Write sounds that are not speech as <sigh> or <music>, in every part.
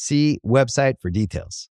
See website for details.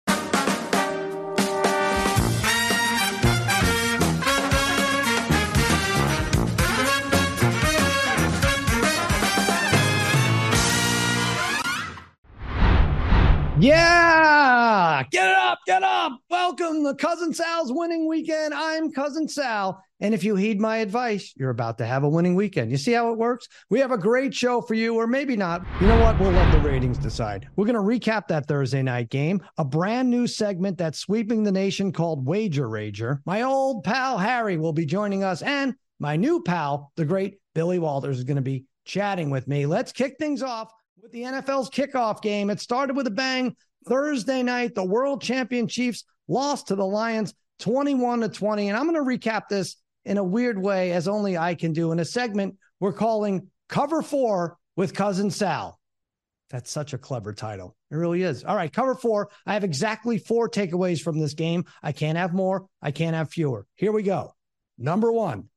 Yeah, get up, get up. Welcome to Cousin Sal's winning weekend. I'm Cousin Sal. And if you heed my advice, you're about to have a winning weekend. You see how it works? We have a great show for you, or maybe not. You know what? We'll let the ratings decide. We're going to recap that Thursday night game, a brand new segment that's sweeping the nation called Wager Rager. My old pal Harry will be joining us, and my new pal, the great Billy Walters, is going to be chatting with me. Let's kick things off with the NFL's kickoff game. It started with a bang Thursday night. The world champion Chiefs lost to the Lions 21 to 20. And I'm going to recap this in a weird way, as only I can do in a segment we're calling Cover Four with Cousin Sal. That's such a clever title. It really is. All right, cover four. I have exactly four takeaways from this game. I can't have more. I can't have fewer. Here we go. Number one,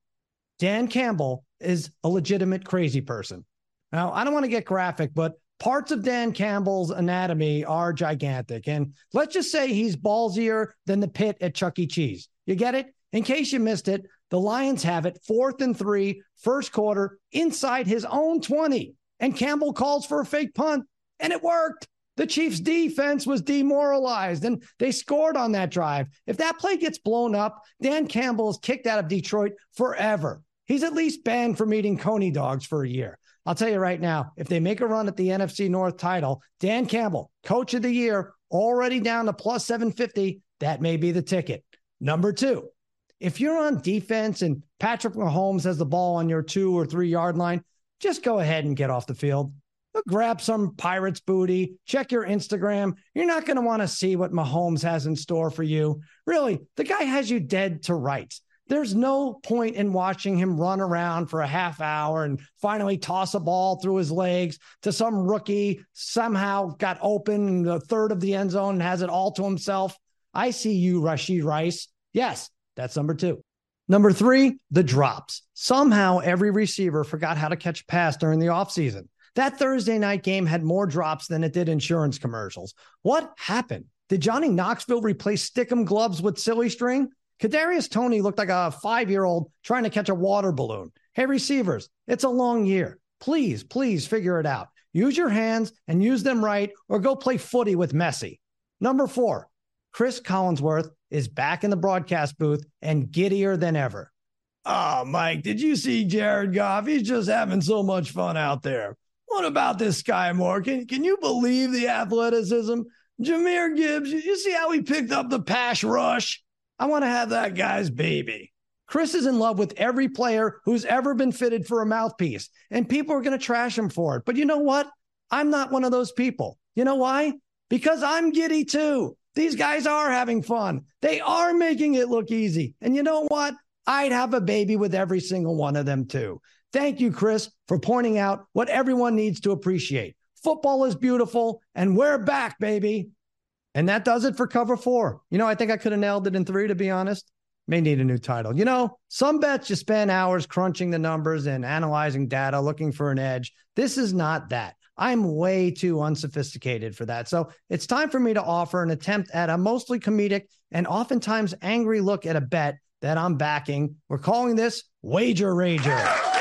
Dan Campbell is a legitimate crazy person. Now, I don't want to get graphic, but parts of Dan Campbell's anatomy are gigantic. And let's just say he's ballsier than the pit at Chuck E. Cheese. You get it? In case you missed it, the Lions have it fourth and three, first quarter, inside his own 20. And Campbell calls for a fake punt, and it worked. The Chiefs' defense was demoralized, and they scored on that drive. If that play gets blown up, Dan Campbell is kicked out of Detroit forever. He's at least banned from eating coney dogs for a year. I'll tell you right now, if they make a run at the NFC North title, Dan Campbell, coach of the year, already down to plus 750, that may be the ticket. Number two, if you're on defense and Patrick Mahomes has the ball on your two or three yard line, just go ahead and get off the field. Grab some Pirates booty, check your Instagram. You're not going to want to see what Mahomes has in store for you. Really, the guy has you dead to rights. There's no point in watching him run around for a half hour and finally toss a ball through his legs to some rookie somehow got open in the third of the end zone and has it all to himself. I see you, Rashee Rice. Yes, that's number two. Number three, the drops. Somehow every receiver forgot how to catch a pass during the offseason. That Thursday night game had more drops than it did insurance commercials. What happened? Did Johnny Knoxville replace stickum gloves with silly string? Kadarius Toney looked like a five year old trying to catch a water balloon. Hey, receivers, it's a long year. Please, please figure it out. Use your hands and use them right, or go play footy with Messi. Number four, Chris Collinsworth is back in the broadcast booth and giddier than ever. Oh, Mike, did you see Jared Goff? He's just having so much fun out there. What about this Skyy Moore? Can, can you believe the athleticism? Jahmyr Gibbs, you see how he picked up the pass rush? I want to have that guy's baby. Chris is in love with every player who's ever been fitted for a mouthpiece, and people are going to trash him for it. But you know what? I'm not one of those people. You know why? Because I'm giddy too. These guys are having fun. They are making it look easy. And you know what? I'd have a baby with every single one of them too. Thank you, Chris, for pointing out what everyone needs to appreciate. Football is beautiful, and we're back, baby. And that does it for cover four. You know, I think I could have nailed it in three, to be honest. May need a new title. You know, some bets you spend hours crunching the numbers and analyzing data, looking for an edge. This is not that. I'm way too unsophisticated for that. So it's time for me to offer an attempt at a mostly comedic and oftentimes angry look at a bet that I'm backing. We're calling this Wager Rager.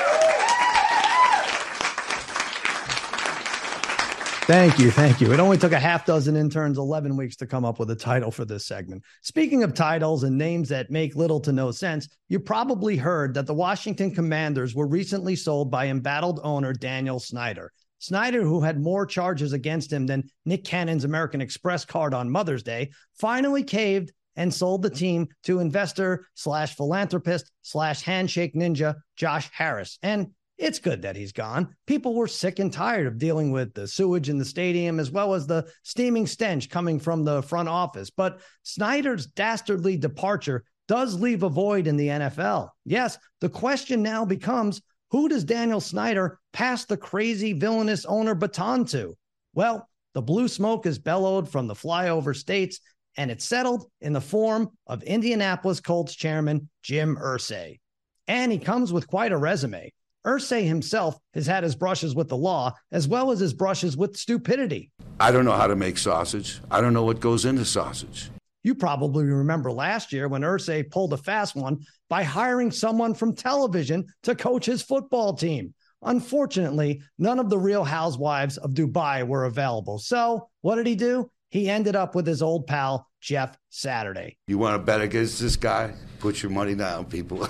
Thank you. Thank you. It only took a half dozen interns 11 weeks to come up with a title for this segment. Speaking of titles and names that make little to no sense, you probably heard that the Washington Commanders were recently sold by embattled owner Daniel Snyder. Snyder, who had more charges against him than Nick Cannon's American Express card on Mother's Day, finally caved and sold the team to investor slash philanthropist slash handshake ninja Josh Harris. And it's good that he's gone. People were sick and tired of dealing with the sewage in the stadium as well as the steaming stench coming from the front office. But Snyder's dastardly departure does leave a void in the NFL. Yes, the question now becomes who does Daniel Snyder pass the crazy villainous owner baton to? Well, the blue smoke is bellowed from the flyover states, and it's settled in the form of Indianapolis Colts chairman Jim Irsay. And he comes with quite a resume. Irsay himself has had his brushes with the law as well as his brushes with stupidity. I don't know how to make sausage. I don't know what goes into sausage. You probably remember last year when Irsay pulled a fast one by hiring someone from television to coach his football team. Unfortunately, none of the real housewives of Dubai were available. So, what did he do? He ended up with his old pal, Jeff Saturday. You want to bet against this guy? Put your money down, people. <laughs>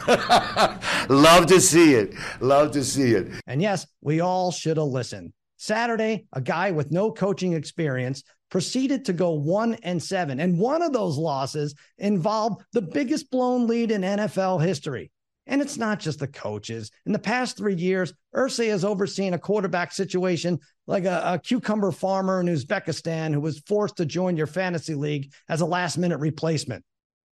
Love to see it. Love to see it. And yes, we all should have listened. Saturday, a guy with no coaching experience proceeded to go one and seven. And one of those losses involved the biggest blown lead in NFL history. And it's not just the coaches. In the past three years, Irsay has overseen a quarterback situation like a, a, cucumber farmer in Uzbekistan who was forced to join your fantasy league as a last minute replacement.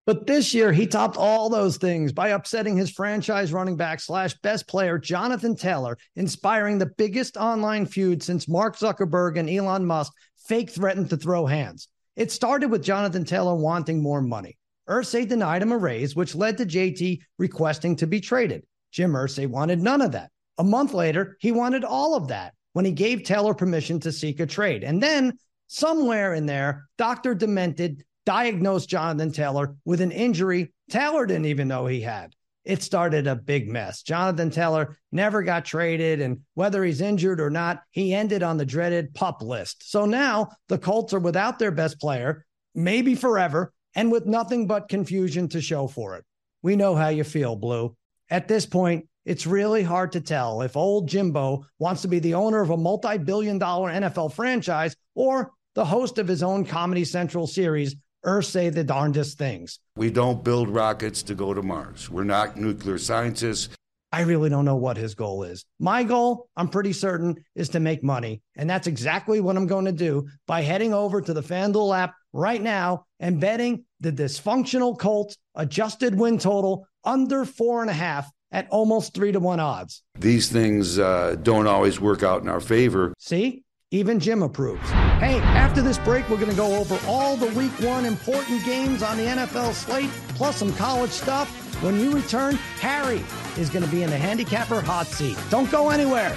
But this year, he topped all those things by upsetting his franchise running back slash best player, Jonathan Taylor, inspiring the biggest online feud since Mark Zuckerberg and Elon Musk fake threatened to throw hands. It started with Jonathan Taylor wanting more money. Irsay denied him a raise, which led to JT requesting to be traded. Jim Irsay wanted none of that. A month later, he wanted all of that when he gave Taylor permission to seek a trade. And then somewhere in there, Dr. Demented diagnosed Jonathan Taylor with an injury Taylor didn't even know he had. It started a big mess. Jonathan Taylor never got traded, and whether he's injured or not, he ended on the dreaded pup list. So now the Colts are without their best player, maybe forever, and with nothing but confusion to show for it. We know how you feel, Blue. At this point, it's really hard to tell if old Jimbo wants to be the owner of a multi billion dollar NFL franchise or the host of his own Comedy Central series, Earth Irsay the darndest things. We don't build rockets to go to Mars. We're not nuclear scientists. I really don't know what his goal is. My goal, I'm pretty certain, is to make money. And that's exactly what I'm going to do by heading over to the FanDuel app right now and betting the dysfunctional Colts adjusted win total under four and a half at almost three to one odds. These things uh, don't always work out in our favor. See? Even Jim approves. Hey, after this break, we're going to go over all the week one important games on the NFL slate, plus some college stuff. When we return, Harry is going to be in the handicapper hot seat. Don't go anywhere.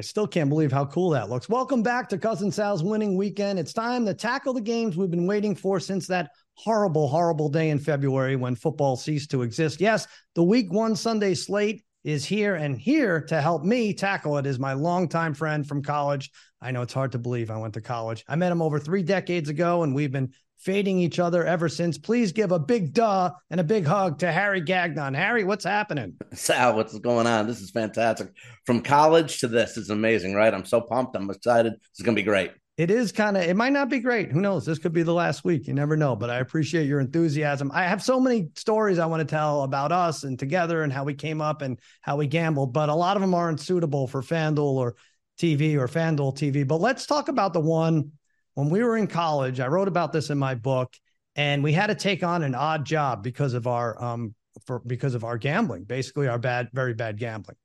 I still can't believe how cool that looks. Welcome back to Cousin Sal's winning weekend. It's time to tackle the games we've been waiting for since that horrible, horrible day in February when football ceased to exist. Yes, the week one Sunday slate is here and here to help me tackle it is my longtime friend from college. I know it's hard to believe I went to college. I met him over three decades ago, and we've been fading each other ever since. Please give a big duh and a big hug to Harry Gagnon. Harry, what's happening? <laughs> Sal, what's going on? This is fantastic. From college to this is amazing, right? I'm so pumped. I'm excited. It's going to be great. It is kind of, it might not be great. Who knows? This could be the last week. You never know, but I appreciate your enthusiasm. I have so many stories I want to tell about us and together and how we came up and how we gambled, but a lot of them aren't suitable for FanDuel or TV or FanDuel TV. But let's talk about the one when we were in college, I wrote about this in my book, and we had to take on an odd job because of our um for because of our gambling, basically our bad, very bad gambling.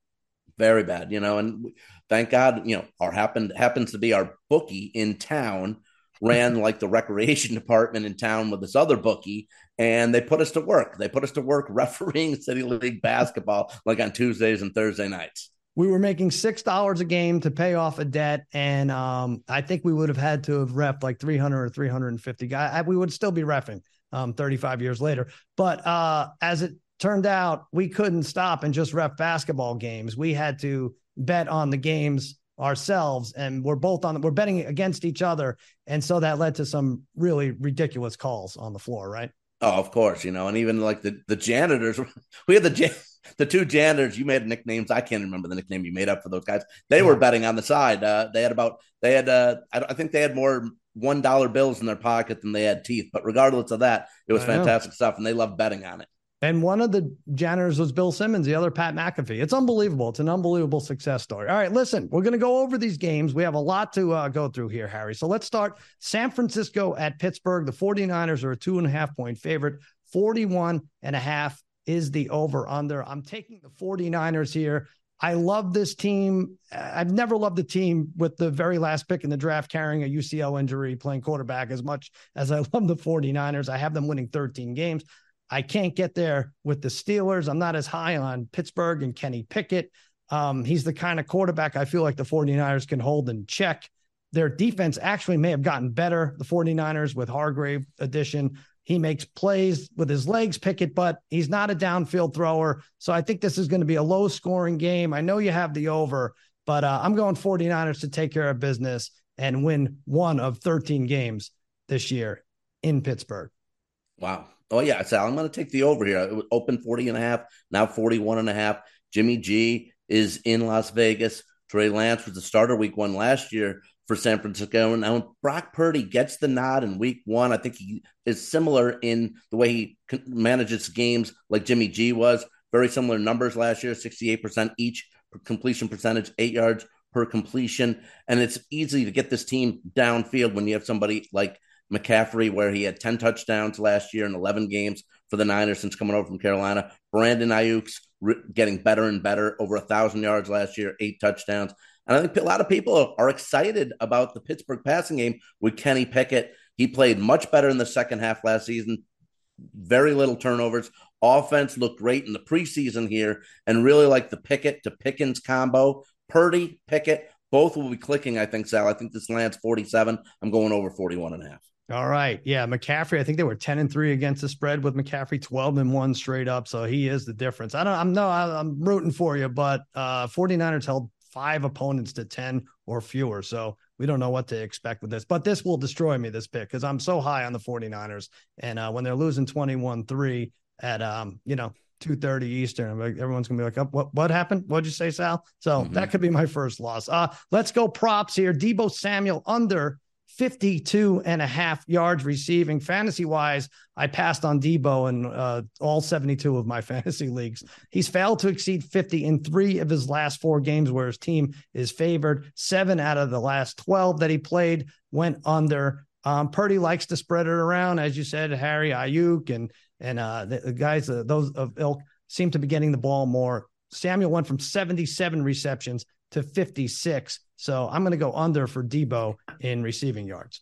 Very bad, you know, and thank God, you know, our happened happens to be our bookie in town ran <laughs> like the recreation department in town with this other bookie and they put us to work. They put us to work <laughs> refereeing city league basketball like on Tuesdays and Thursday nights we were making six dollars a game to pay off a debt, and um, I think we would have had to have ref like three hundred or three hundred and fifty guys. We would still be refing um, thirty five years later. But uh, as it turned out, we couldn't stop and just ref basketball games. We had to bet on the games ourselves, and we're both on. We're betting against each other, and so that led to some really ridiculous calls on the floor. Right. Oh, of course, you know, and even like the the janitors, <laughs> we had the the two janitors. You made nicknames. I can't remember the nickname you made up for those guys. They yeah. were betting on the side. Uh, they had about they had uh, I, I think they had more one dollar bills in their pocket than they had teeth. But regardless of that, it was I fantastic know. stuff, and they loved betting on it. And one of the janitors was Bill Simmons, the other Pat McAfee. It's unbelievable. It's an unbelievable success story. All right, listen, we're going to go over these games. We have a lot to uh, go through here, Harry. So let's start San Francisco at Pittsburgh. The 49ers are a two and a half point favorite. 41 and a half is the over under. I'm taking the 49ers here. I love this team. I've never loved the team with the very last pick in the draft carrying a UCL injury, playing quarterback as much as I <laughs> love the 49ers. I have them winning 13 games. I can't get there with the Steelers. I'm not as high on Pittsburgh and Kenny Pickett. Um, he's the kind of quarterback I feel like the 49ers can hold in check. Their defense actually may have gotten better, the 49ers with Hargrave addition. He makes plays with his legs, Pickett, but he's not a downfield thrower. So I think this is going to be a low scoring game. I know you have the over, but uh, I'm going 49ers to take care of business and win one of 13 games this year in Pittsburgh. Wow. Oh, yeah, Sal, I'm going to take the over here. It open 40 and a half, now 41 and a half. Jimmy G is in Las Vegas. Trey Lance was the starter week one last year for San Francisco. And now Brock Purdy gets the nod in week one, I think he is similar in the way he manages games like Jimmy G was. Very similar numbers last year 68% each completion percentage, eight yards per completion. And it's easy to get this team downfield when you have somebody like McCaffrey, where he had 10 touchdowns last year in 11 games for the Niners since coming over from Carolina. Brandon Aiyuk's getting better and better, over a thousand yards last year, eight touchdowns. And I think a lot of people are excited about the Pittsburgh passing game with Kenny Pickett. He played much better in the second half last season. Very little turnovers. Offense looked great in the preseason here, and really like the Pickett to Pickens combo. Purdy, Pickett, both will be clicking, I think, Sal. I think this lands 47. I'm going over 41 and a half. All right. Yeah. McCaffrey, I think they were 10 and 3 against the spread with McCaffrey 12 and 1 straight up. So he is the difference. I don't, I'm no, I'm rooting for you, but uh 49ers held five opponents to 10 or fewer. So we don't know what to expect with this, but this will destroy me, this pick, because I'm so high on the 49ers. And uh, when they're losing 21 3 at, um, you know, 2.30 Eastern, everyone's going to be like, oh, what, what happened? What'd you say, Sal? So mm-hmm. that could be my first loss. Uh, let's go props here. Deebo Samuel under 52 and a half yards receiving. Fantasy wise, I passed on Deebo in uh, all 72 of my <laughs> fantasy leagues. He's failed to exceed 50 in three of his last four games where his team is favored. Seven out of the last 12 that he played went under. Um, Purdy likes to spread it around, as you said, Harry Aiyuk and and uh, the, the guys, uh, those of ilk, seem to be getting the ball more. Samuel went from 77 receptions to 56. So I'm going to go under for Deebo in receiving yards.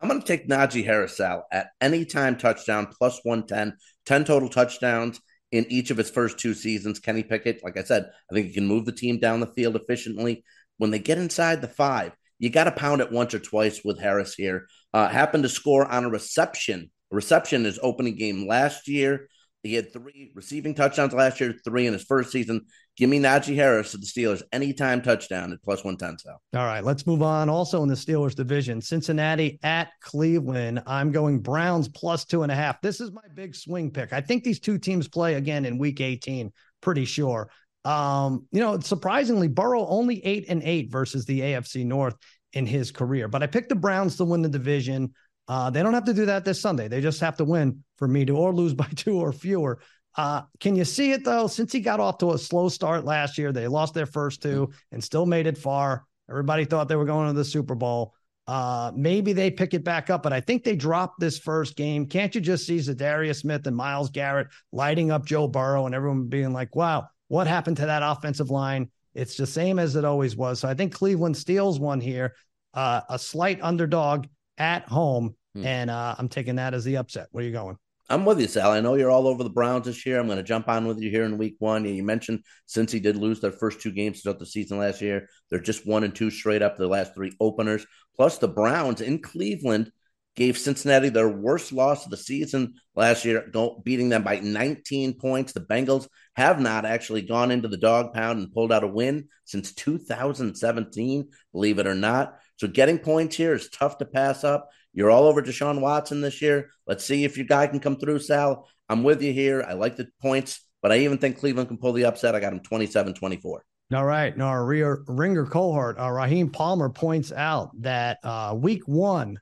I'm going to take Najee Harris out at any time touchdown plus 110, 10 total touchdowns in each of his first two seasons. Kenny Pickett, like I said, I think he can move the team down the field efficiently. when they get inside the five, you got to pound it once or twice with Harris here. Uh, happened to score on a reception. Reception is opening game last year. He had three receiving touchdowns last year, three in his first season. Give me Najee Harris to the Steelers anytime touchdown at plus 110. So. All right, let's move on. Also in the Steelers division, Cincinnati at Cleveland. I'm going Browns plus two and a half. This is my big swing pick. I think these two teams play again in week 18, pretty sure. Um, you know, surprisingly, Burrow only eight and eight versus the AFC North in his career. But I picked the Browns to win the division. Uh, they don't have to do that this Sunday. They just have to win for me to or lose by <laughs> two or fewer. Uh, can you see it though? Since he got off to a slow start last year, they lost their first two and still made it far. Everybody thought they were going to the Super Bowl. Uh, maybe they pick it back up, but I think they dropped this first game. Can't you just see Za'Darius Smith and Myles Garrett lighting up Joe Burrow and everyone being like, wow, what happened to that offensive line? It's the same as it always was. So I think Cleveland steals one here, uh, a slight underdog at home. Hmm. And uh, I'm taking that as the upset. Where are you going? I'm with you, Sal. I know you're all over the Browns this year. I'm going to jump on with you here in week one. You mentioned since he did lose their first two games throughout the season last year, they're just one and two straight up the last three openers. Plus, the Browns in Cleveland gave Cincinnati their worst loss of the season last year, beating them by 19 points. The Bengals have not actually gone into the dog pound and pulled out a win since 2017, believe it or not. So getting points here is tough to pass up. You're all over Deshaun Watson this year. Let's see if your guy can come through, Sal. I'm with you here. I like the points, but I even think Cleveland can pull the upset. I got him 27 24. All right. Now, our rear, ringer cohort, uh, Raheem Palmer points out that uh, week one,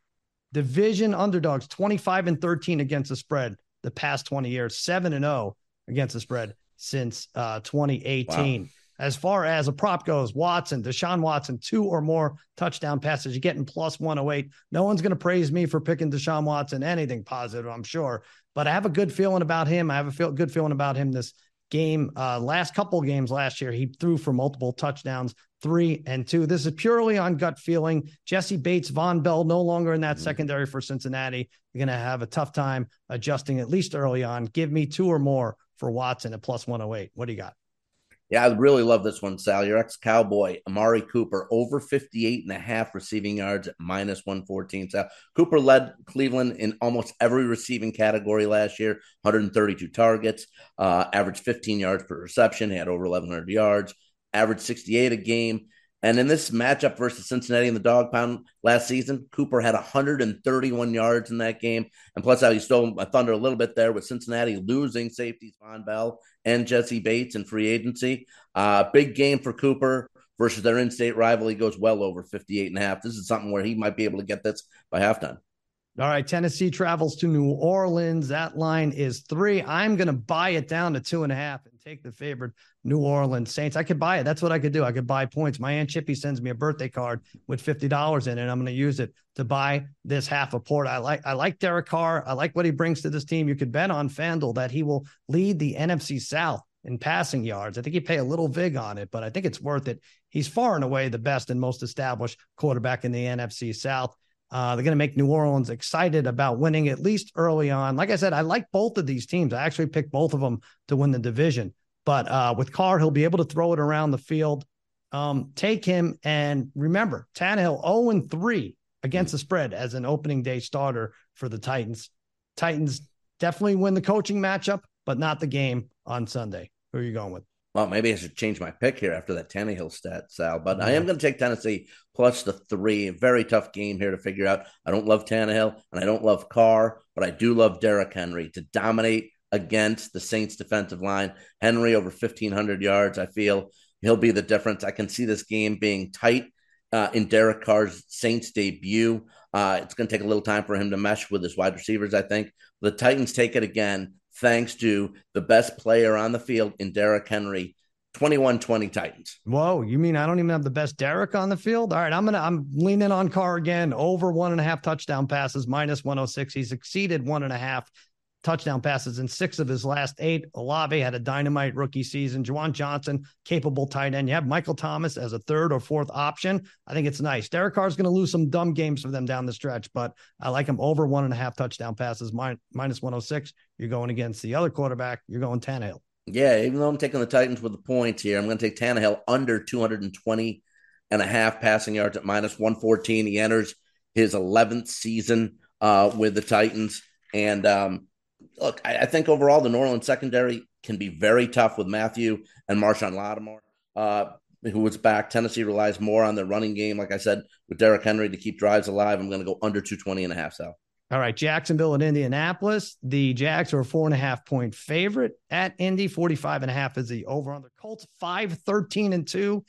division underdogs 25 and 13 against the spread the past 20 years, 7 and 0 against the spread since uh, 2018. Wow. As far as a prop goes, Watson, Deshaun Watson, two or more touchdown passes. You're getting plus 108. No one's going to praise me for picking Deshaun Watson anything positive, I'm sure. But I have a good feeling about him. I have a feel, good feeling about him this game. Uh, last couple games last year, he threw for multiple touchdowns, three and two. This is purely on gut feeling. Jessie Bates, Vonn Bell, no longer in that mm-hmm. secondary for Cincinnati. You're going to have a tough time adjusting at least early on. Give me two or more for Watson at plus 108. What do you got? Yeah, I really love this one, Sal. Your ex Cowboy, Amari Cooper, over 58 and a half receiving yards at minus 114. Sal. Cooper led Cleveland in almost every receiving category last year 132 targets, uh, averaged 15 yards per reception, had over 1,100 yards, averaged 68 a game. And in this matchup versus Cincinnati in the dog pound last season, Cooper had 131 yards in that game. And plus, how he stole my thunder a little bit there with Cincinnati losing safeties Vonn Bell and Jessie Bates in free agency. Uh, big game for Cooper versus their in-state rival. He goes well over 58 and a half. This is something where he might be able to get this by halftime. All right, Tennessee travels to New Orleans. That line is three. I'm going to buy it down to two and a half take the favorite New Orleans Saints. I could buy it. That's what I could do. I could buy points. My aunt Chippy sends me a birthday card with fifty dollars in it. I'm going to use it to buy this half a port. I like I like Derek Carr. I like what he brings to this team. You could bet on FanDuel that he will lead the NFC South in passing yards. I think you pay a little vig on it, but I think it's worth it. He's far and away the best and most established quarterback in the NFC South. Uh, they're going to make New Orleans excited about winning at least early on. Like I said, I like both of these teams. I actually picked both of them to win the division. But uh, with Carr, he'll be able to throw it around the field. Um, take him and remember, Tannehill 0 and 3 against the spread as an opening day starter for the Titans. Titans definitely win the coaching matchup, but not the game on Sunday. Who are you going with? Well, maybe I should change my pick here after that Tannehill stat, Sal. But I am going to take Tennessee plus the three. Very tough game here to figure out. I don't love Tannehill and I don't love Carr, but I do love Derrick Henry to dominate against the Saints defensive line. Henry over 1,500 yards. I feel he'll be the difference. I can see this game being tight uh, in Derek Carr's Saints debut. Uh, it's going to take a little time for him to mesh with his wide receivers, I think. The Titans take it again thanks to the best player on the field in Derrick Henry. 21-20 Titans. Whoa, you mean I don't even have the best Derrick on the field? All right, I'm gonna I'm leaning on Carr again. Over one and a half touchdown passes, minus 106. He's exceeded one and a half touchdown passes in six of his last eight. Olave had a dynamite rookie season. Juwan Johnson, capable tight end. You have Michael Thomas as a third or fourth option. I think it's nice. Derek Carr's going to lose some dumb games for them down the stretch, but I like him over one and a half touchdown passes, minus 106. You're going against the other quarterback. You're going Tannehill. Yeah, even though I'm taking the Titans with the points here, I'm going to take Tannehill under 220 and a half passing yards at minus 114. He enters his 11th season uh, with the Titans. And um, look, I, I, think overall the New Orleans secondary can be very tough with Mathieu and Marshon Lattimore, uh, who was back. Tennessee relies more on their running game, like I said, with Derrick Henry to keep drives alive. I'm going to go under 220 and a half, Sal. All right, Jacksonville and Indianapolis. The Jags are a four and a half point favorite at Indy. 45 and a half is the over on the Colts, 5 13 and 2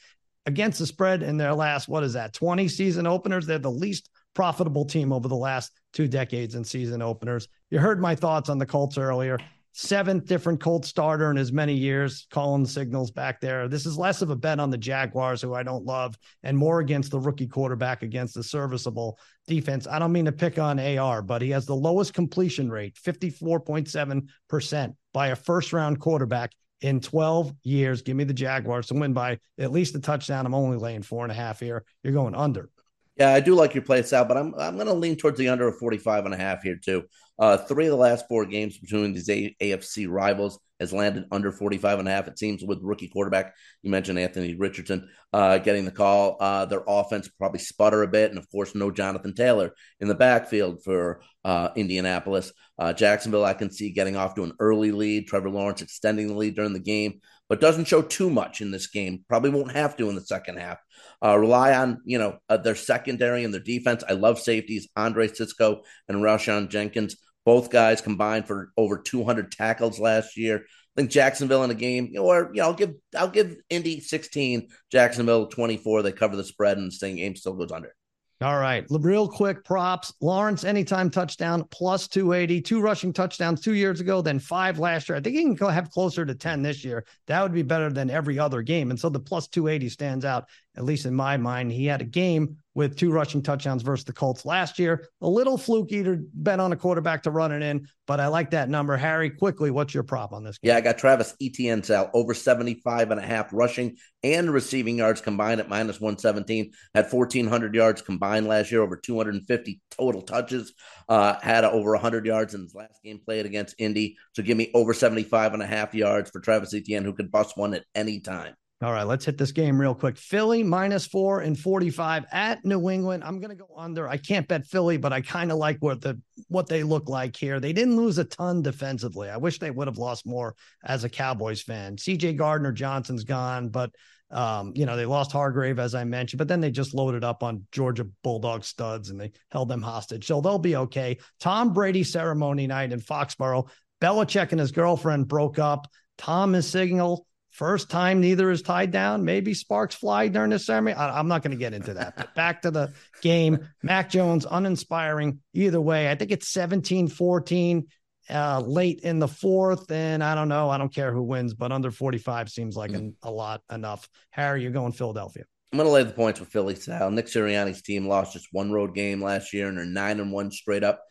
against the spread in their last, what is that, 20 season openers. They're the least profitable team over the last two decades in season openers. You heard my thoughts on the Colts earlier seventh different Colt starter in as many years, calling signals back there. This is less of a bet on the Jaguars, who I don't love, and more against the rookie quarterback against the serviceable defense. I don't mean to pick on AR, but he has the lowest completion rate, 54.7% by a first round quarterback in 12 years. Give me the Jaguars to win by at least a touchdown. I'm only laying four and a half here. You're going under. Yeah, I do like your play Sal, but I'm I'm going to lean towards the under of 45 and a half here too. Uh, three of the last four games between these a- AFC rivals has landed under 45 and a half. It seems with rookie quarterback, you mentioned Anthony Richardson uh, getting the call. Uh, their offense probably sputter a bit. And of course, no Jonathan Taylor in the backfield for uh, Indianapolis. Uh, Jacksonville, I can see getting off to an early lead. Trevor Lawrence extending the lead during the game, but doesn't show too much in this game. Probably won't have to in the second half. Uh, rely on you know uh, their secondary and their defense. I love safeties Andre Cisco and Rayshawn Jenkins. Both guys combined for over 200 tackles last year. I think Jacksonville in a game, or you know, I'll give I'll give Indy 16, Jacksonville 24. They cover the spread, and the same game still goes under. All right. Real quick props. Lawrence, anytime touchdown, plus 280, two rushing touchdowns two years ago, then five last year. I think he can have closer to 10 this year. That would be better than every other game. And so the plus 280 stands out, at least in my mind. He had a game with two rushing touchdowns versus the Colts last year. A little fluky to bet on a quarterback to run it in, but I like that number. Harry, quickly, what's your prop on this? Game? Yeah, I got Travis Etienne Sal over 75 and a half rushing and receiving yards combined at minus 117. Had 1,400 yards combined last year, over 250 total touches. Uh, had over 100 yards in his last game played against Indy. So give me over 75 and a half yards for Travis Etienne, who could bust one at any time. All right, let's hit this game real quick. Philly minus four and 45 at New England. I'm to go under. I can't bet Philly, but I kind of like what the what they look like here. They didn't lose a ton defensively. I wish they would have lost more as a Cowboys fan. CJ Gardner Johnson's gone, but um, you know, they lost Hargrave, as I mentioned, but then they just loaded up on Georgia Bulldog studs and they held them hostage. So they'll be okay. Tom Brady ceremony night in Foxborough. Belichick and his girlfriend broke up. Tom is signal First time neither is tied down. Maybe sparks fly during the ceremony. I, am not going to get into that. But back to the game. Mac Jones, uninspiring either way. I think it's 17 14 uh, late in the fourth. And I don't know. I don't care who wins, but under 45 seems like an, a lot enough. Harry, you're going Philadelphia. I'm going to lay the points with Philly style. Nick Sirianni's team lost just one road game last year and they're nine and one straight up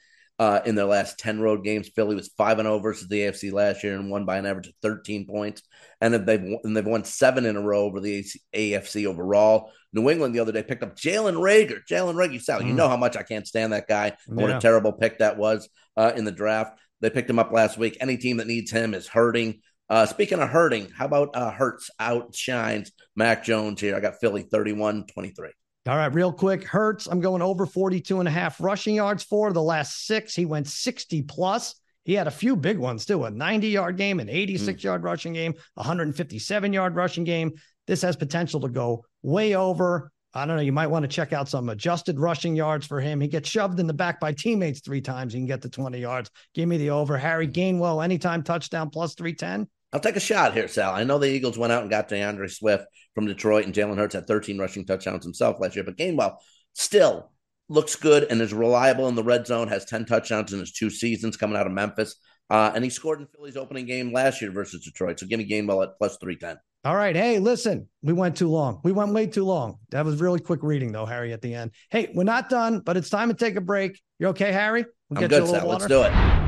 uh, in their last 10 road games. Philly was 5 and 0 versus the AFC last year and won by an average of 13 points. And they've, and they've won seven in a row over the AFC overall. New England the other day picked up Jalen Rager. Jalen Reagor, Sal, mm. you know how much I can't stand that guy. Yeah. What a terrible pick that was uh, in the draft. They picked him up last week. Any team that needs him is hurting. Uh, speaking of hurting, how about uh, Hurts outshines Mac Jones here? I got Philly 31 23. All right, real quick. Hurts, I'm going over 42 and a half rushing yards for the last six. He went 60 plus. He had a few big ones too a 90 yard game, an 86 mm. yard rushing game, 157 yard rushing game. This has potential to go way over. I don't know. You might want to check out some adjusted rushing yards for him. He gets shoved in the back by teammates three times. He can get to 20 yards. Give me the over. Harry Gainwell, anytime touchdown plus 310. I'll take a shot here, Sal. I know the Eagles went out and got D'Andre Swift from Detroit, and Jalen Hurts had 13 rushing touchdowns himself last year. But Gainwell still looks good and is reliable in the red zone. Has 10 touchdowns in his two seasons coming out of Memphis, uh, and he scored in Philly's opening game last year versus Detroit. So give me Gainwell at plus 310. All right. Hey, listen, we went too long. We went way too long. That was really quick reading, though, Harry, at the end. Hey, we're not done, but it's time to take a break. You okay, Harry? We'll I'm good, Sal. Let's do it.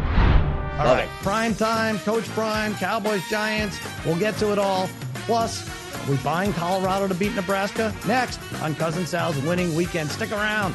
All Love right. It. Prime time, Coach Prime, Cowboys, Giants. We'll get to it all. Plus, are we buying Colorado to beat Nebraska? Next on Cousin Sal's winning weekend. Stick around.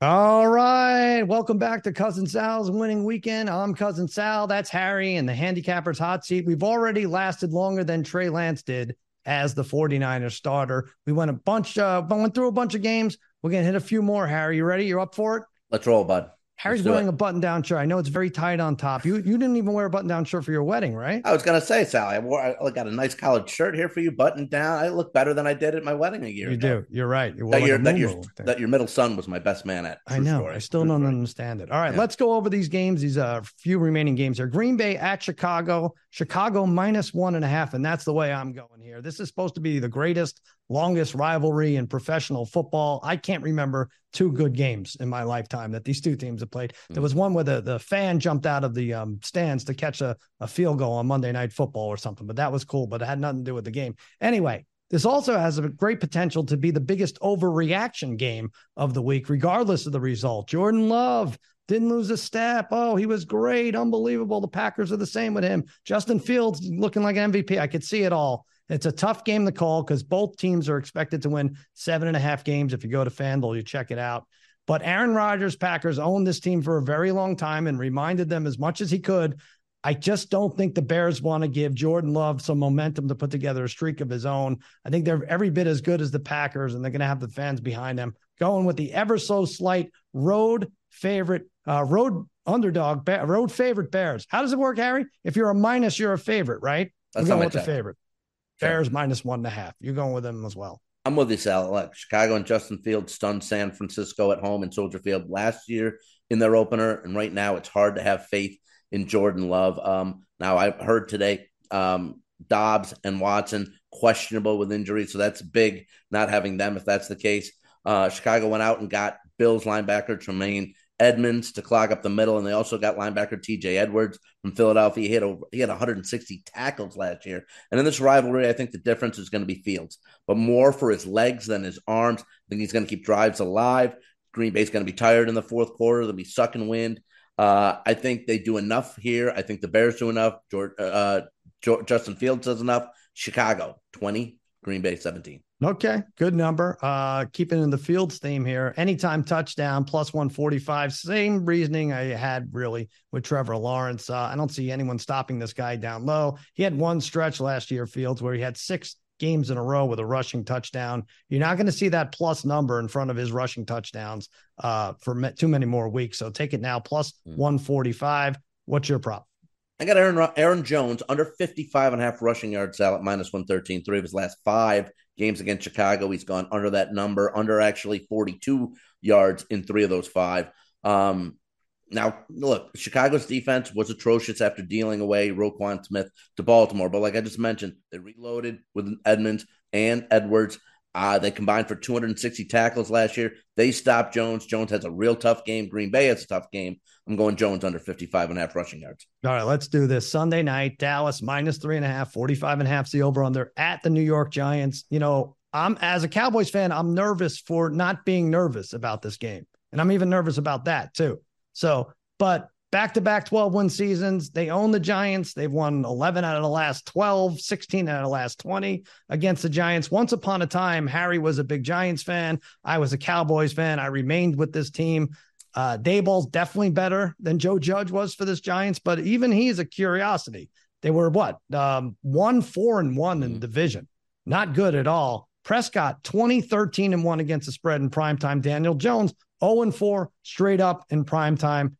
All right. Welcome back to Cousin Sal's winning weekend. I'm Cousin Sal. That's Harry and the handicapper's hot seat. We've already lasted longer than Trey Lance did as the 49ers starter. We went a bunch, uh, went through a bunch of games. We're going to hit a few more. Harry, you ready? You're up for it? Let's roll, bud. Harry's wearing it. a button down shirt. I know it's very tight on top. You you didn't even wear a button down shirt for your wedding, right? I was gonna say, Sally, I, wore, I got a nice collared shirt here for you, buttoned down. I look better than I did at my wedding a year ago. You ago. do. You're right. You wore That like your that your that your middle son was my best man at. I know. story. I still True don't story. understand it. All right, Yeah. let's go over these games. These are uh few remaining games here. Green Bay at Chicago. Chicago minus one and a half, and that's the way I'm going here. This is supposed to be the greatest, longest rivalry in professional football. I can't remember two good games in my lifetime that these two teams have played. Hmm. There was one where the, the fan jumped out of the um, stands to catch a, a field goal on Monday Night Football or something, but that was cool, but it had nothing to do with the game. Anyway, this also has a great potential to be the biggest overreaction game of the week, regardless of the result. Jordan Love didn't lose a step. Oh, he was great. Unbelievable. The Packers are the same with him. Justin Fields looking like an MVP. I could see it all. It's a tough game to call because both teams are expected to win seven and a half games. If you go to FanDuel, you check it out. But Aaron Rodgers, Packers owned this team for a very long time and reminded them as much as he could. I just don't think the Bears want to give Jordan Love some momentum to put together a streak of his own. I think they're every bit as good as the Packers, and they're going to have the fans behind them. Going with the ever so slight road favorite, uh, road underdog, road favorite Bears. How does it work, Harry? If you're a minus, you're a favorite, right? That's We're how going with the favorite. Bears minus one and a half. You're going with them as well. I'm with you, Sal. Like Chicago and Justin Fields stunned San Francisco at home in Soldier Field last year in their opener, and right now it's hard to have faith in Jordan Love. Um, now I heard today um, Doubs and Watson questionable with injuries, so that's big not having them if that's the case. Uh, Chicago went out and got Bills linebacker Tremaine Edmonds to clog up the middle, and they also got linebacker T.J. Edwards from Philadelphia. He had over, he had 160 tackles last year, and in this rivalry, I think the difference is going to be Fields, but more for his legs than his arms. I think he's going to keep drives alive. Green Bay's going to be tired in the fourth quarter. They'll be sucking wind. Uh, I think they do enough here. I think the Bears do enough. George, uh, Jo- Justin Fields does enough. Chicago 20, Green Bay 17. Okay, good number. Uh, keeping in the Fields theme here. Anytime touchdown plus 145. Same reasoning I had really with Trevor Lawrence. Uh, I don't see anyone stopping this guy down low. He had one stretch last year, Fields, where he had six games in a row with a rushing touchdown. You're not going to see that plus number in front of his rushing touchdowns uh, for too many more weeks. So take it now plus Hmm. 145. What's your prop? I got Aaron Aaron Jones under 55 and a half rushing yards out at minus 113. Three of his last five games against Chicago, he's gone under that number, under actually 42 yards in three of those five. Um, now, look, Chicago's defense was atrocious after dealing away Roquan Smith to Baltimore. But like I just mentioned, they reloaded with Edmonds and Edwards. Uh, they combined for 260 tackles last year. They stopped Jones. Jones has a real tough game. Green Bay has a tough game. I'm going Jones under 55 and a half rushing yards. All right, let's do this. Sunday night, Dallas minus three and a half, 45 and a half, the over under at the New York Giants. You know, I'm as a Cowboys fan, I'm nervous for not being nervous about this game. And I'm even nervous about that too. So, but back to back 12 win seasons, they own the Giants. They've won 11 out of the last 12, 16 out of the last 20 against the Giants. Once upon a time, Harry was a big Giants fan. I was a Cowboys fan. I remained with this team. Uh, Daboll's definitely better than Joe Judge was for this Giants, but even he's a curiosity. They were what? Um, one, four, and one in the division. Not good at all. Prescott, 2013 and one against the spread in primetime. Daniel Jones, 0 and 4 straight up in primetime.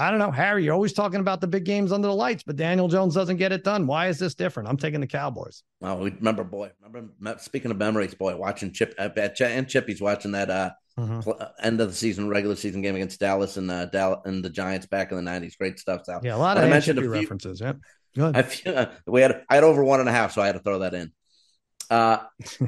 I don't know, Harry. You're always talking about the big games under the lights, but Daniel Jones doesn't get it done. Why is this different? I'm taking the Cowboys. Oh, remember, boy. Remember, speaking of memories, boy, watching Chip uh, and Chippy's watching that uh, mm-hmm. pl- uh, end of the season, regular season game against Dallas and uh, Dallas and the Giants back in the '90s. Great stuff, Sal. Yeah, a lot of I mentioned a few, references. Yeah, good. <laughs> I, uh, we had I had over one and a half, so I had to throw that in. Uh,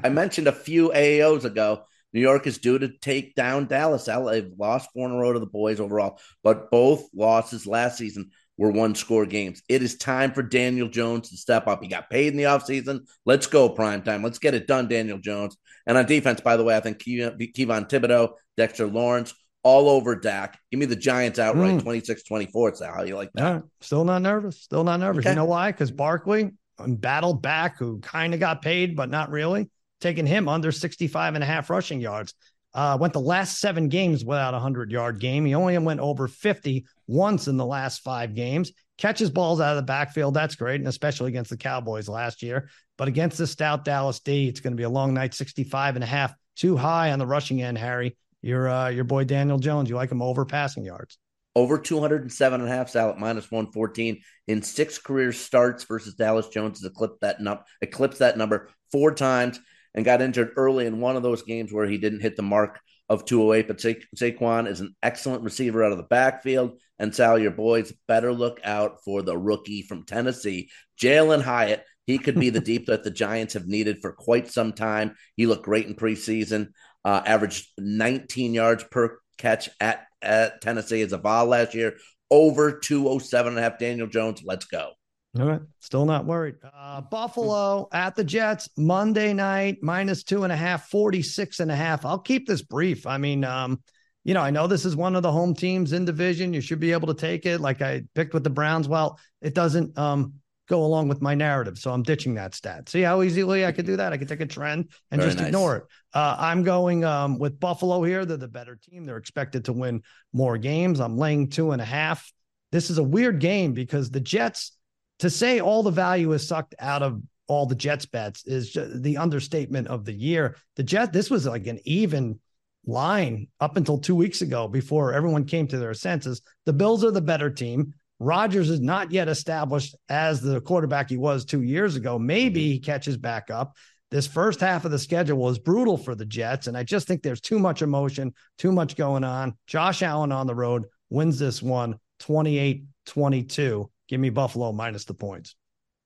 I mentioned a few AAOs ago New York is due to take down Dallas. They've lost four in a row to the boys overall, but both losses last season were one score games. It is time for Daniel Jones to step up. He got paid in the offseason. Let's go, prime time. Let's get it done, Daniel Jones. And on defense, by the way, I think Kayvon Thibodeaux, Dexter Lawrence, all over Dak. Give me the Giants outright, mm. 26 24. So, how you like that? Yeah, still not nervous. Still not nervous. Okay. You know why? Because Barkley, battled back, who kind of got paid, but not really taking him under 65 and a half rushing yards. Uh, went the last seven games without a 100 yard game. He only went over 50 once in the last five games. Catches balls out of the backfield. That's great. And especially against the Cowboys last year. But against the stout Dallas D, it's going to be a long night, 65 and a half. Too high on the rushing end, Harry. Your, uh, your boy Daniel Jones, you like him over passing yards over 207 and a half Sal at minus 114 in six career starts versus Dallas Jones has eclipsed that, num- eclipsed that number four times and got injured early in one of those games where he didn't hit the mark of 208. But Sa- Saquon is an excellent receiver out of the backfield. And Sal, your boys better look out for the rookie from Tennessee, Jalin Hyatt. He could be the <laughs> deep that the Giants have needed for quite some time. He looked great in preseason, uh, averaged 19 yards per catch at, at Tennessee as a Vol last year, over 207 and a half. Daniel Jones, let's go. All right. Still not worried. Uh, Buffalo at the Jets Monday night, minus two and a half, 46 and a half. I'll keep this brief. I mean, um, you know, I know this is one of the home teams in division. You should be able to take it. Like I picked with the Browns. Well, it doesn't um, go along with my narrative. So I'm ditching that stat. See how easily I could do that? I could take a trend and Very just nice. ignore it. Uh, I'm going um, with Buffalo here. They're the better team. They're expected to win more games. I'm laying two and a half. This is a weird game because the Jets to say all the value is sucked out of all the Jets bets is the understatement of the year. The Jet, this was like an even line up until two weeks ago before everyone came to their senses. The Bills are the better team. Rodgers is not yet established as the quarterback he was two years ago. Maybe he catches back up. This first half of the schedule was brutal for the Jets, and I just think there's too much emotion, too much going on. Josh Allen on the road wins this one 28 22. Give me Buffalo minus the points.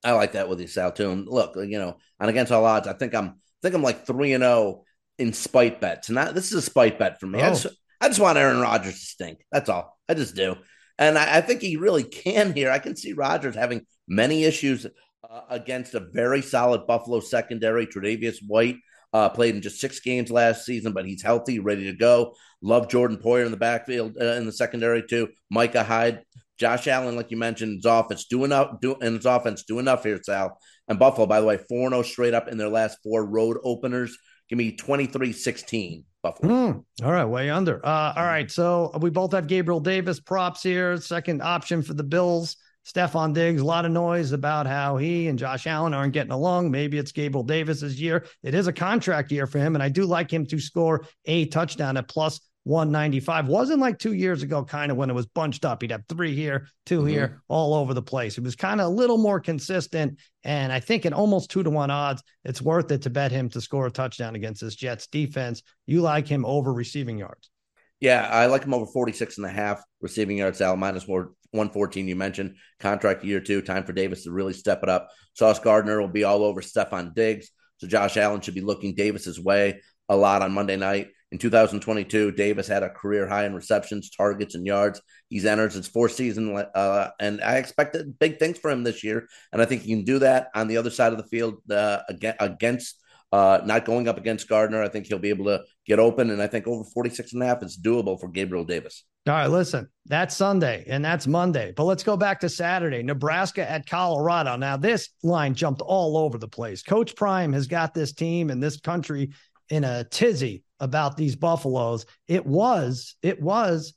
I like that with you, Sal, too. And look, you know, and against all odds, I think I'm I think I'm like three and zero oh in spite bets. And this is a spite bet for me. Oh. I, just, I just want Aaron Rodgers to stink. That's all. I just do. And I, I think he really can here. I can see Rodgers having many issues uh, against a very solid Buffalo secondary. Tre'Davious White uh, played in just six games last season, but he's healthy, ready to go. Love Jordan Poyer in the backfield uh, in the secondary too. Micah Hyde Josh Allen, like you mentioned, his offense do enough, do in his offense do enough here, Sal. And Buffalo, by the way, 4 0 straight up in their last four road openers. Give me 23 16, Buffalo. Mm, all right, way under. Uh, all right, so we both have Gabriel Davis props here. Second option for the Bills. Stefon Diggs, a lot of noise about how he and Josh Allen aren't getting along. Maybe it's Gabriel Davis's year. It is a contract year for him, and I do like him to score a touchdown at plus 195. Wasn't like two years ago, kind of when it was bunched up. He'd have three here, 2 mm-hmm. here, all over the place. It was kind of a little more consistent. And I think in almost two to one odds, it's worth it to bet him to score a touchdown against this Jets defense. You like him over receiving yards. Yeah, I like him over 46 and a half receiving yards, Al, minus more 114. You mentioned contract year two, time for Davis to really step it up. Sauce Gardner will be all over Stefon Diggs. So Josh Allen should be looking Davis's way a lot on Monday night. In 2022, Davis had a career high in receptions, targets, and yards. He's entered his fourth season, uh, and I expected big things for him this year. And I think he can do that on the other side of the field uh, against uh, not going up against Gardner. I think he'll be able to get open, and I think over 46 and a half is doable for Gabriel Davis. All right, listen, that's Sunday and that's Monday, but let's go back to Saturday. Nebraska at Colorado. Now, this line jumped all over the place. Coach Prime has got this team and this country in a tizzy about these Buffaloes. It was, it was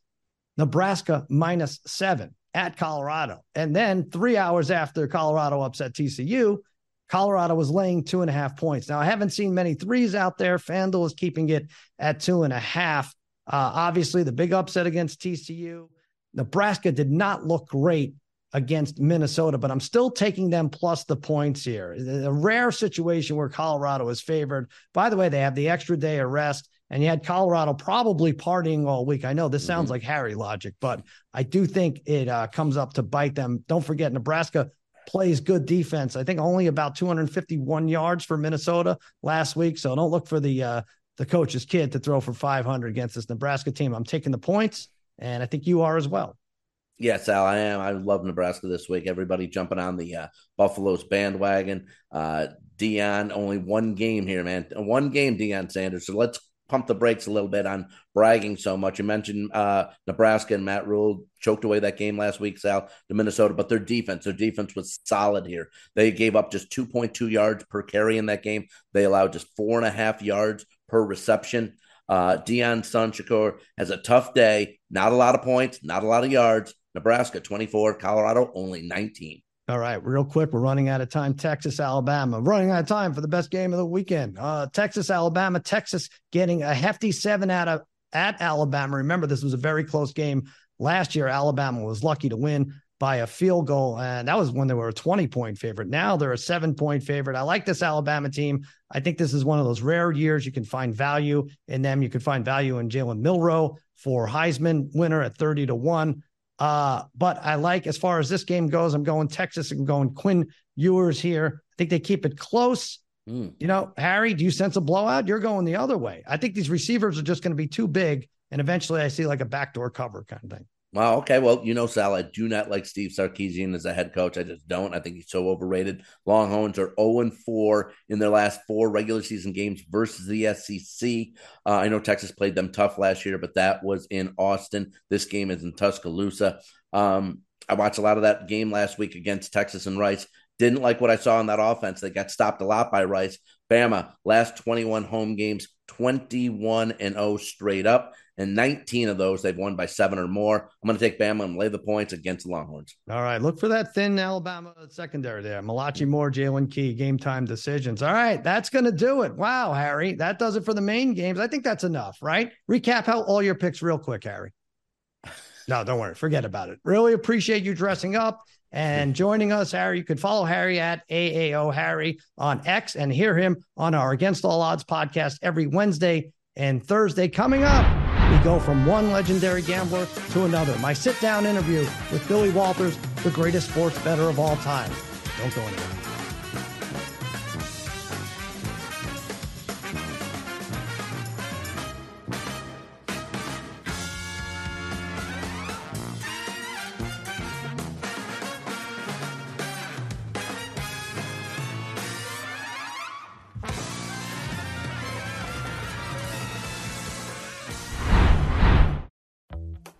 Nebraska minus seven at Colorado. And then three hours after Colorado upset TCU, Colorado was laying two and a half points. Now, I haven't seen many threes out there. FanDuel is keeping it at two and a half. Uh, obviously, the big upset against TCU. Nebraska did not look great against Minnesota, but I'm still taking them plus the points here. A rare situation where Colorado is favored. By the way, they have the extra day of rest, and you had Colorado probably partying all week. I know this sounds mm-hmm. like Harry logic, but I do think it uh, comes up to bite them. Don't forget, Nebraska plays good defense. I think only about 251 yards for Minnesota last week. So don't look for the uh, the coach's kid to throw for 500 against this Nebraska team. I'm taking the points, and I think you are as well. Yes, Al, I am. I love Nebraska this week. Everybody jumping on the uh, Buffalo's bandwagon. Uh, Deion, only one game here, man. One game, Deion Sanders. So let's pump the brakes a little bit on bragging so much. You mentioned uh, Nebraska and Matt Rhule choked away that game last week, Sal, to Minnesota, but their defense, their defense was solid here. They gave up just 2.2 yards per carry in that game. They allowed just four and a half yards per reception. Uh, Deion Son has a tough day. Not a lot of points, not a lot of yards. Nebraska 24, Colorado only 19. All right, real quick, we're running out of time. Texas, Alabama, running out of time for the best game of the weekend. Uh, Texas, Alabama, Texas getting a hefty seven out of at Alabama. Remember, this was a very close game last year. Alabama was lucky to win by a field goal, and that was when they were a 20 point favorite. Now they're a seven point favorite. I like this Alabama team. I think this is one of those rare years you can find value in them. You can find value in Jalen Milroe for Heisman winner at 30 to 1. Uh, but I like as far as this game goes, I'm going Texas. I'm going Quinn Ewers here. I think they keep it close. Mm. You know, Harry, do you sense a blowout? You're going the other way. I think these receivers are just going to be too big. And eventually I see like a backdoor cover kind of thing. Wow. Okay. Well, you know, Sal, I do not like Steve Sarkisian as a head coach. I just don't. I think he's so overrated. Longhorns are 0 4 in their last four regular season games versus the SEC. Uh, I know Texas played them tough last year, but that was in Austin. This game is in Tuscaloosa. Um, I watched a lot of that game last week against Texas and Rice. Didn't like what I saw in that offense. They got stopped a lot by Rice. Bama, last 21 home games, 21 and 0 straight up and 19 of those they've won by seven or more. I'm going to take Bama and lay the points against the Longhorns. All right, look for that thin Alabama secondary there. Malachi Moore, Jaylen Key, game time decisions. All right, that's going to do it. Wow, Harry, that does it for the main games. I think that's enough, right? Recap how all your picks real quick, Harry. No, don't worry, forget about it. Really appreciate you dressing up and joining us, Harry. You can follow Harry at AAO Harry on X and hear him on our Against All Odds podcast every Wednesday and Thursday. Coming up, we go from one legendary gambler to another. My sit down interview with Billy Walters, the greatest sports bettor of all time. Don't go anywhere.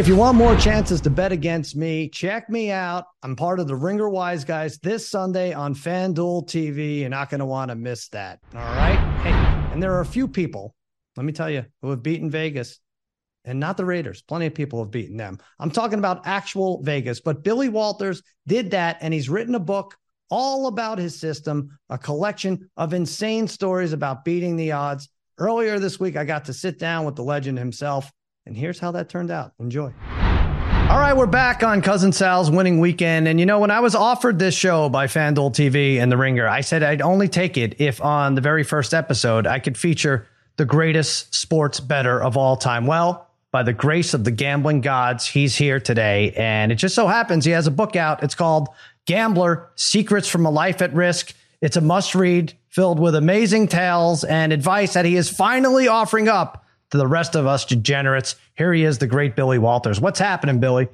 If you want more chances to bet against me, check me out. I'm part of the Ringer Wise guys this Sunday on FanDuel TV. You're not going to want to miss that. All right. Hey, and there are a few people, let me tell you, who have beaten Vegas and not the Raiders. Plenty of people have beaten them. I'm talking about actual Vegas, but Billy Walters did that and he's written a book all about his system, a collection of insane stories about beating the odds. Earlier this week, I got to sit down with the legend himself. And here's how that turned out. Enjoy. All right, we're back on Cousin Sal's winning weekend. And you know, when I was offered this show by FanDuel TV and The Ringer, I said I'd only take it if on the very first episode I could feature the greatest sports bettor of all time. Well, by the grace of the gambling gods, he's here today. And it just so happens he has a book out. It's called Gambler Secrets from a Life at Risk. It's a must read filled with amazing tales and advice that he is finally offering up to the rest of us degenerates. Here he is, the great Billy Walters. What's happening, Billy?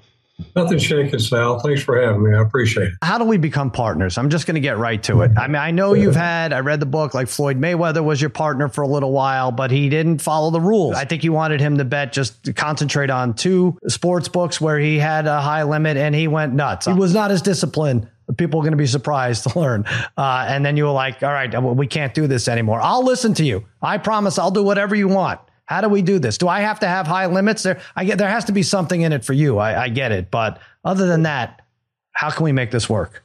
Nothing shaking, Sal. Thanks for having me. I appreciate it. How do we become partners? I'm just going to get right to it. I mean, I know you've had, I read the book, like Floyd Mayweather was your partner for a little while, but he didn't follow the rules. I think you wanted him to bet just to concentrate on two sports books where he had a high limit and he went nuts. He was not as disciplined. People are going to be surprised to learn. Uh, and then you were like, all right, we can't do this anymore. I'll listen to you. I promise I'll do whatever you want. How do we do this? Do I have to have high limits? There, I get there has to be something in it for you. I, I get it, but other than that, how can we make this work?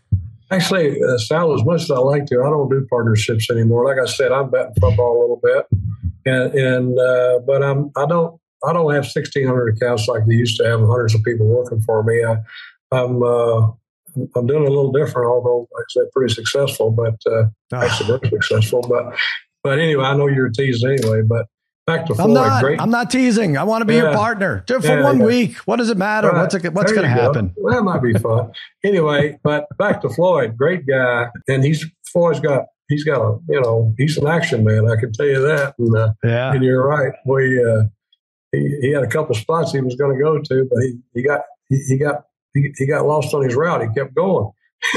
Actually, uh, Sal, as much as I like to, I don't do partnerships anymore. Like I said, I'm betting football a little bit, and, and uh, but I'm I don't I don't have 1,600 accounts like they used to have, hundreds of people working for me. I, I'm uh, I'm doing a little different, although like I said, pretty successful, but uh, ah. actually very successful. But but anyway, I know you're teasing anyway, but back to I'm not. Great. I'm not teasing. I want to be yeah. your partner for yeah, one yeah. week. What does it matter? Right. What's it, what's going to happen? Well, that might be fun. anyway, but back to Floyd. Great guy, and he's Floyd's got he's got a you know he's an action man. I can tell you that. And, uh, yeah. And you're right. We uh, he, he had a couple spots he was going to go to, but he he got he, he got he, he got lost on his route. He kept going.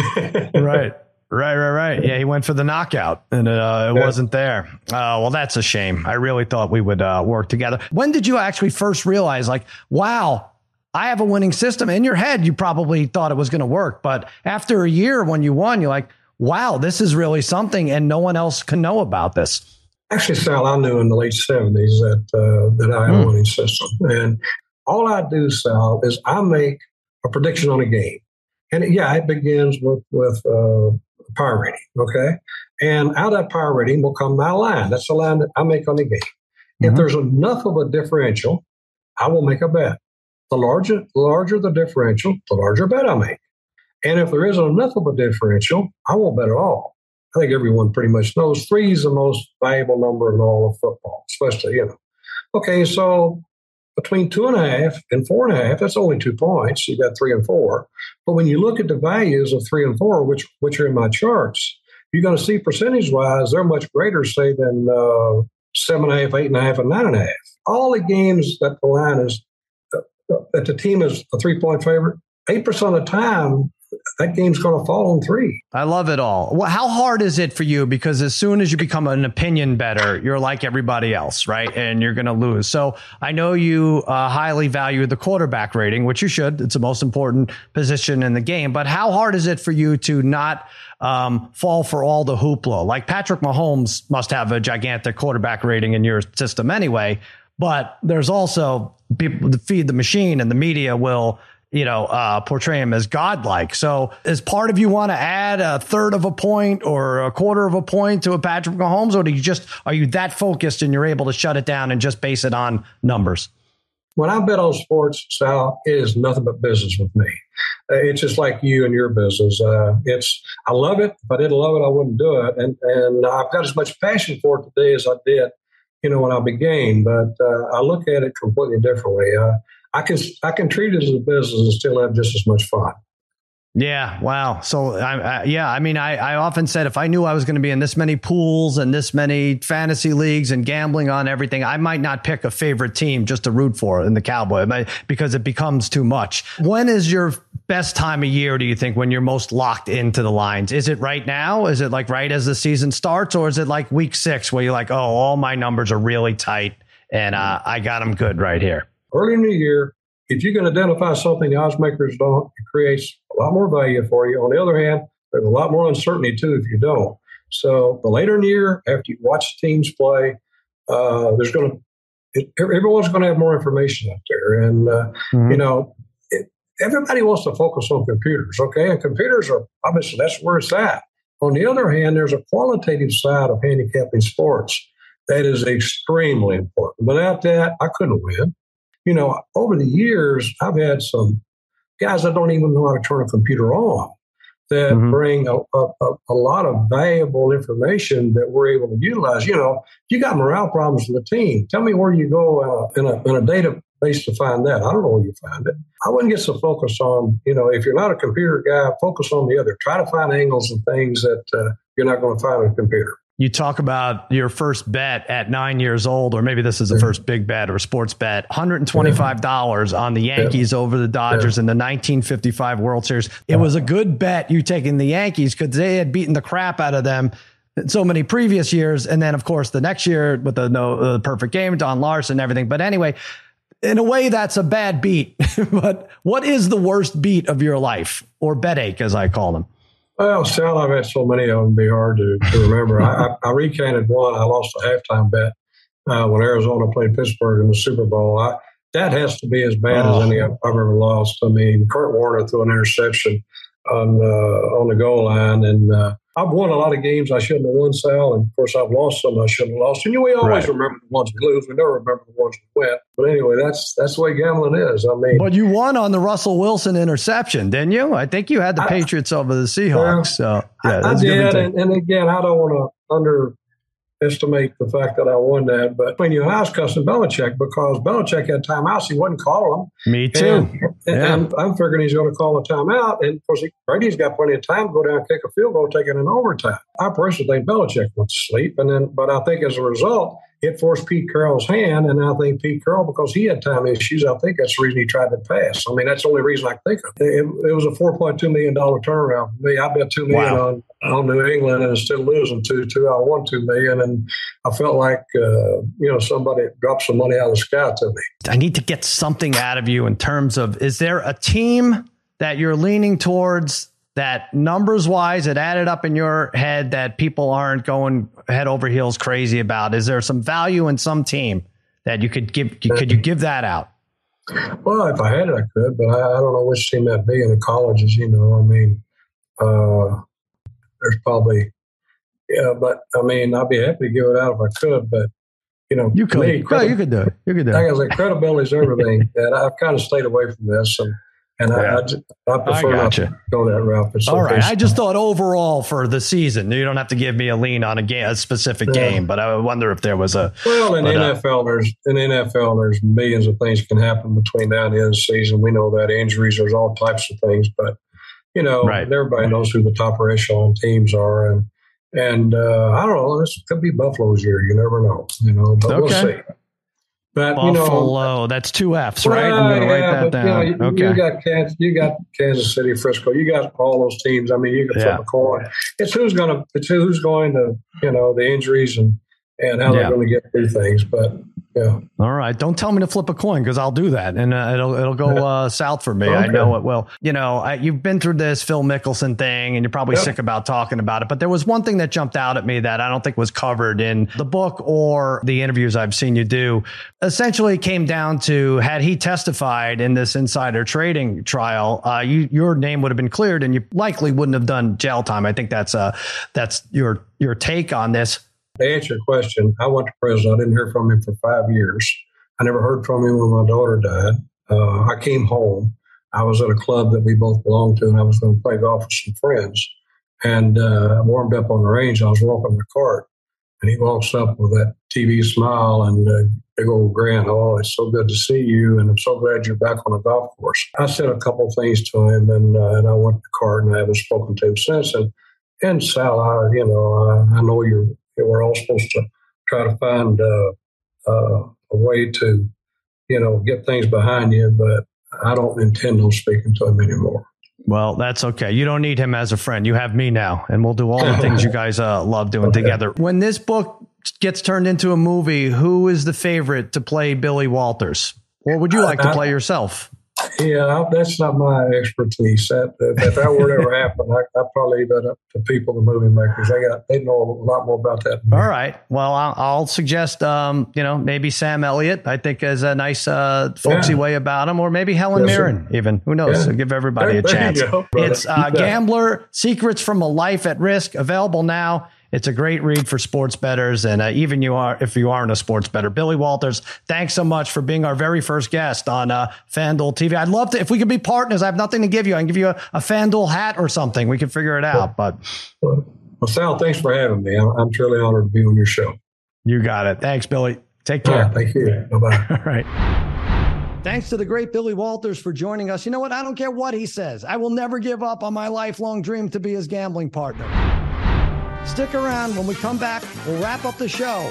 <laughs> right. Right, right, right. Yeah, he went for the knockout and uh, it yeah. wasn't there. Uh, well, that's a shame. I really thought we would uh, work together. When did you actually first realize, like, wow, I have a winning system? In your head, you probably thought it was going to work. But after a year, when you won, you're like, wow, this is really something and no one else can know about this. Actually, Sal, I knew in the late 70s that, uh, that I had mm. a hmm. winning system. And all I do, Sal, is I make a prediction on a game. And yeah, it begins with, with uh, power rating. Okay. And out of that power rating will come my line. That's the line that I make on the game. Mm-hmm. If there's enough of a differential, I will make a bet. The larger, the larger the differential, the larger bet I make. And if there isn't enough of a differential, I won't bet at all. I think everyone pretty much knows three is the most valuable number in all of football, especially, you know. Okay, so between two and a half and four and a half, that's only two points. You got three and four. But when you look at the values of three and four, which which are in my charts, you're going to see percentage wise they're much greater, say, than uh, seven and a half, eight and a half, and nine and a half. All the games that the line is uh, that the team is a three point favorite, eight percent of the time that game's going to fall on three. I love it all. Well, how hard is it for you? Because as soon as you become an opinion better, you're like everybody else, right? And you're going to lose. So I know you uh, highly value the quarterback rating, which you should. It's the most important position in the game. But how hard is it for you to not um, fall for all the hoopla? Like Patrick Mahomes must have a gigantic quarterback rating in your system anyway. But there's also people to feed the machine, and the media will you know, uh, portray him as godlike. So, as part of you want to add a third of a point or a quarter of a point to a Patrick Mahomes, or do you just are you that focused and you're able to shut it down and just base it on numbers? When I bet on sports, Sal, it is nothing but business with me. Uh, it's just like you and your business. Uh, it's I love it. If I didn't love it, I wouldn't do it. And and I've got as much passion for it today as I did, you know, when I began. But uh, I look at it completely differently. Uh, I can I can treat it as a business and still have just as much fun. Yeah. Wow. So, I, I, yeah, I mean, I, I often said if I knew I was going to be in this many pools and this many fantasy leagues and gambling on everything, I might not pick a favorite team just to root for in the Cowboy because it becomes too much. When is your best time of year, do you think, when you're most locked into the lines? Is it right now? Is it like right as the season starts? Or is it like week six where you're like, oh, all my numbers are really tight and uh, I got them good right here? Early in the year, if you can identify something the odds makers don't, it creates a lot more value for you. On the other hand, there's a lot more uncertainty too if you don't. So the later in the year, after you watch teams play, uh, there's going to everyone's going to have more information out there, and uh, mm-hmm. you know it, everybody wants to focus on computers. Okay, and computers are obviously that's where it's at. On the other hand, there's a qualitative side of handicapping sports that is extremely important. Without that, I couldn't win you know, over the years, I've had some guys that don't even know how to turn a computer on that mm-hmm. bring a, a, a, lot of valuable information that we're able to utilize. You know, you got morale problems in the team. Tell me where you go uh, in, a, in a database to find that. I don't know where you find it. I wouldn't get so focused on, you know, if you're not a computer guy, focus on the other. Try to find angles and things that uh, you're not going to find on a computer. You talk about your first bet at nine years old, or maybe this is the first big bet or sports bet, $125 on the Yankees over the Dodgers in the 1955 World Series. It was a good bet you taking the Yankees because they had beaten the crap out of them so many previous years. And then, of course, the next year with the no uh, perfect game, Don Larsen and everything. But anyway, in a way, that's a bad beat. <laughs> but what is the worst beat of your life or bet ache, as I call them? Well, Sal, I've had so many of them be hard to, to remember. I, I, recanted one. I lost a halftime bet uh, when Arizona played Pittsburgh in the Super Bowl. I, that has to be as bad oh. as any I've ever lost. I mean, Kurt Warner threw an interception on uh, on the goal line, and uh, I've won a lot of games I shouldn't have won, Sal, and of course I've lost some I shouldn't have lost. And you know, we always right. remember the ones we lose. We never remember the ones we win. But anyway, that's that's the way gambling is. I mean, but you won on the Russell Wilson interception, didn't you? I think you had the I, Patriots over the Seahawks. so yeah, I, I did. And, and, again, I don't want to under estimate the fact that I won that. But when you ask cussing Belichick because Belichick had timeouts, he wouldn't call them. Me too. And, yeah. and I'm figuring he's going to call a timeout. And of course, he, Brady's got plenty of time to go down, kick a field goal, take it in overtime. I personally think Belichick went to sleep. And then, but I think as a result, it forced Pete Carroll's hand, and I think Pete Carroll, because he had time issues, I think that's the reason he tried to pass. I mean, that's the only reason I think of. It, it was a four point two million dollar turnaround for me. I bet two million wow. on on New England, and instead of losing two two, I won two million, and I felt like uh, you know somebody dropped some money out of the sky to me. I need to get something out of you in terms of is there a team that you're leaning towards that numbers wise it added up in your head that people aren't going head over heels crazy about is there some value in some team that you could give could you give that out? Well if i had it i could but i, I don't know which team that'd be in the colleges you know i mean uh, there's probably yeah but i mean i'd be happy to give it out if i could but you know you could me, credi- you could do it. You could do it. Like i said credibility is everything and i've kind of stayed away from this and and yeah. I, I, I, prefer I not to go that route. All right. I just thought overall for the season, you don't have to give me a lean on a game, a specific yeah. game, but I wonder if there was a. Well, in NFL, uh, there's in NFL, there's millions of things can happen between now and the end of the season. We know that injuries, there's all types of things, but you know, right. everybody knows who the top echelon teams are, and and uh, I don't know. This could be Buffalo's year. You never know. You know, but okay. we'll see. But Buffalo, you know, that's two F's, right? I'm going to yeah, write that down. You, know, okay. You got Kansas, you got Kansas City, Frisco. You got all those teams. I mean, you can flip a coin. It's who's going to. It's who's going to. You know, the injuries and and how yeah. they're going to get through things. But yeah. All right. Don't tell me to flip a coin because I'll do that, and uh, it'll it'll go <laughs> uh, south for me. Okay. I know it will. You know, I, you've been through this Phil Mickelson thing, and you're probably yep. sick about talking about it. But there was one thing that jumped out at me that I don't think was covered in the book or the interviews I've seen you do. Essentially, came down to had he testified in this insider trading trial, uh, you, your name would have been cleared, and you likely wouldn't have done jail time. I think that's uh that's your your take on this. To answer your question, I went to prison. I didn't hear from him for five years. I never heard from him when my daughter died. Uh, I came home. I was at a club that we both belonged to, and I was going to play golf with some friends. And uh, I warmed up on the range. I was walking the cart, and he walks up with that TV smile and big old grin. Oh, it's so good to see you, and I'm so glad you're back on the golf course. I said a couple things to him, and uh, and I went to the cart, and I haven't spoken to him since. And and Sal, I, you know, I, I know you're we're all supposed to try to find uh, uh, a way to, you know, get things behind you, but I don't intend on speaking to him anymore. Well, that's okay. You don't need him as a friend. You have me now, and we'll do all the things you guys uh, love doing okay. together. When this book gets turned into a movie, who is the favorite to play Billy Walters? Or would you like to play yourself? Yeah, that's not my expertise. That, if that were to ever happen, I, would probably leave that up to people, the movie makers. They got they know a lot more about that. All right. Well, I'll, I'll suggest, um, you know, maybe Sam Elliott. I think is a nice, uh, folksy yeah. way about him, or maybe Helen yes, Mirren. Sir. Even who knows? Yeah. So give everybody there, a chance. Go, it's uh, Gambler: Secrets from a Life at Risk. Available now it's a great read for sports betters, and uh, even you are if you aren't a sports better. Billy Walters, thanks so much for being our very first guest on uh, FanDuel TV. I'd love to if we could be partners. I have nothing to give you. I can give you a, a FanDuel hat or something. We can figure it out. But well, Sal, thanks for having me. I'm, I'm, truly honored to be on your show. You got it. Thanks, Billy. Take care. thank you. <laughs> Bye bye. All right. Thanks to the great Billy Walters for joining us. You know what? I don't care what he says. I will never give up on my lifelong dream to be his gambling partner. Stick around. When we come back, we'll wrap up the show.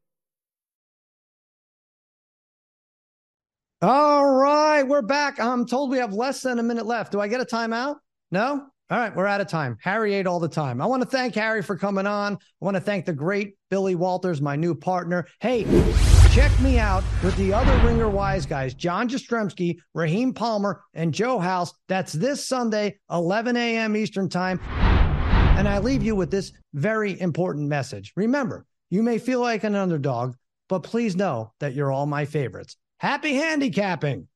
All right, we're back. I'm told we have less than a minute left. Do I get a timeout? No? All right, we're out of time. Harry ate all the time. I want to thank Harry for coming on. I want to thank the great Billy Walters, my new partner. Hey, check me out with the other Ringer Wise guys, John Jastremski, Raheem Palmer, and Joe House. That's this Sunday, 11 a.m. Eastern Time. And I leave you with this very important message. Remember, you may feel like an underdog, but please know that you're all my favorites. Happy handicapping.